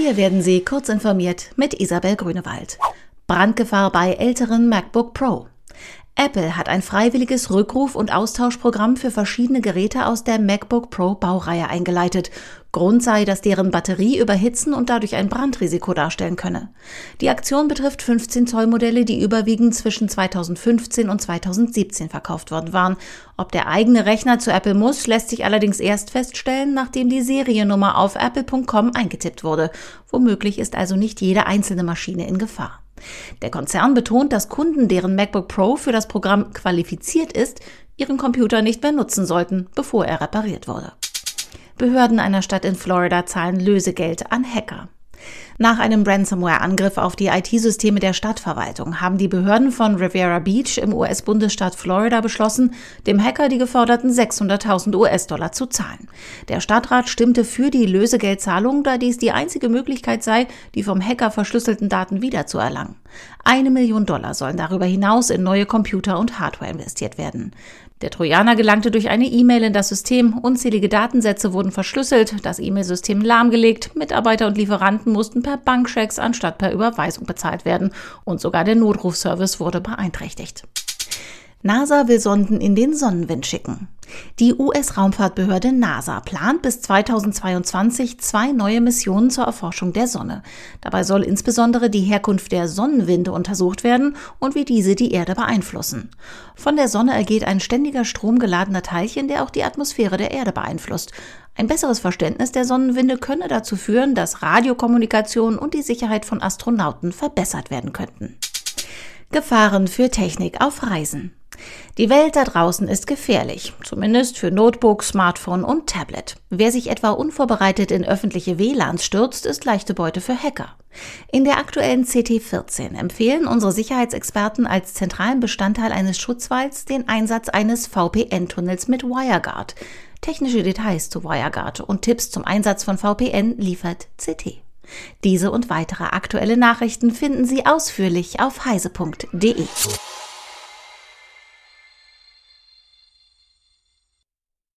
Hier werden Sie kurz informiert mit Isabel Grünewald. Brandgefahr bei älteren MacBook Pro. Apple hat ein freiwilliges Rückruf- und Austauschprogramm für verschiedene Geräte aus der MacBook Pro Baureihe eingeleitet. Grund sei, dass deren Batterie überhitzen und dadurch ein Brandrisiko darstellen könne. Die Aktion betrifft 15 Zoll Modelle, die überwiegend zwischen 2015 und 2017 verkauft worden waren. Ob der eigene Rechner zu Apple muss, lässt sich allerdings erst feststellen, nachdem die Seriennummer auf apple.com eingetippt wurde. Womöglich ist also nicht jede einzelne Maschine in Gefahr. Der Konzern betont, dass Kunden, deren MacBook Pro für das Programm qualifiziert ist, ihren Computer nicht mehr nutzen sollten, bevor er repariert wurde. Behörden einer Stadt in Florida zahlen Lösegeld an Hacker. Nach einem Ransomware-Angriff auf die IT-Systeme der Stadtverwaltung haben die Behörden von Riviera Beach im US-Bundesstaat Florida beschlossen, dem Hacker die geforderten 600.000 US-Dollar zu zahlen. Der Stadtrat stimmte für die Lösegeldzahlung, da dies die einzige Möglichkeit sei, die vom Hacker verschlüsselten Daten wiederzuerlangen. Eine Million Dollar sollen darüber hinaus in neue Computer und Hardware investiert werden. Der Trojaner gelangte durch eine E-Mail in das System, unzählige Datensätze wurden verschlüsselt, das E-Mail-System lahmgelegt, Mitarbeiter und Lieferanten mussten per Bankchecks anstatt per Überweisung bezahlt werden und sogar der Notrufservice wurde beeinträchtigt. NASA will Sonden in den Sonnenwind schicken. Die US-Raumfahrtbehörde NASA plant bis 2022 zwei neue Missionen zur Erforschung der Sonne. Dabei soll insbesondere die Herkunft der Sonnenwinde untersucht werden und wie diese die Erde beeinflussen. Von der Sonne ergeht ein ständiger Strom geladener Teilchen, der auch die Atmosphäre der Erde beeinflusst. Ein besseres Verständnis der Sonnenwinde könne dazu führen, dass Radiokommunikation und die Sicherheit von Astronauten verbessert werden könnten. Gefahren für Technik auf Reisen. Die Welt da draußen ist gefährlich, zumindest für Notebook, Smartphone und Tablet. Wer sich etwa unvorbereitet in öffentliche WLANs stürzt, ist leichte Beute für Hacker. In der aktuellen CT14 empfehlen unsere Sicherheitsexperten als zentralen Bestandteil eines Schutzwalls den Einsatz eines VPN-Tunnels mit WireGuard. Technische Details zu WireGuard und Tipps zum Einsatz von VPN liefert CT. Diese und weitere aktuelle Nachrichten finden Sie ausführlich auf heise.de.